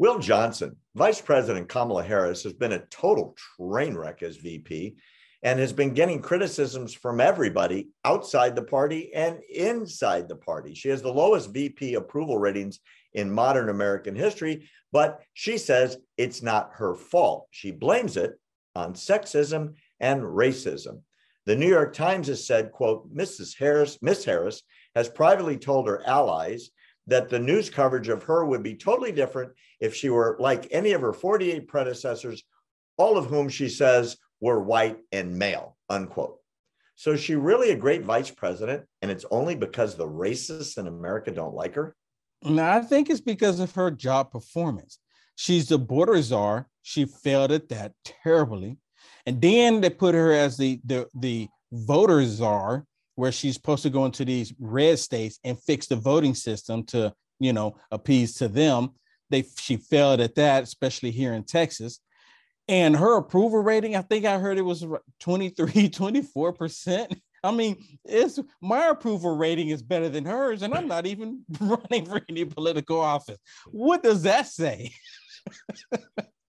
Will Johnson, Vice President Kamala Harris, has been a total train wreck as VP and has been getting criticisms from everybody outside the party and inside the party. She has the lowest VP approval ratings in modern American history, but she says it's not her fault. She blames it on sexism and racism. The New York Times has said, quote, Mrs. Harris, Miss Harris has privately told her allies that the news coverage of her would be totally different if she were like any of her 48 predecessors, all of whom she says were white and male, unquote. So is she really a great vice president, and it's only because the racists in America don't like her? No, I think it's because of her job performance. She's the border czar. She failed at that terribly. And then they put her as the the the voter czar, where she's supposed to go into these red states and fix the voting system to, you know, appease to them. They she failed at that, especially here in Texas. And her approval rating, I think I heard it was 23, 24%. I mean, it's my approval rating is better than hers, and I'm not even running for any political office. What does that say?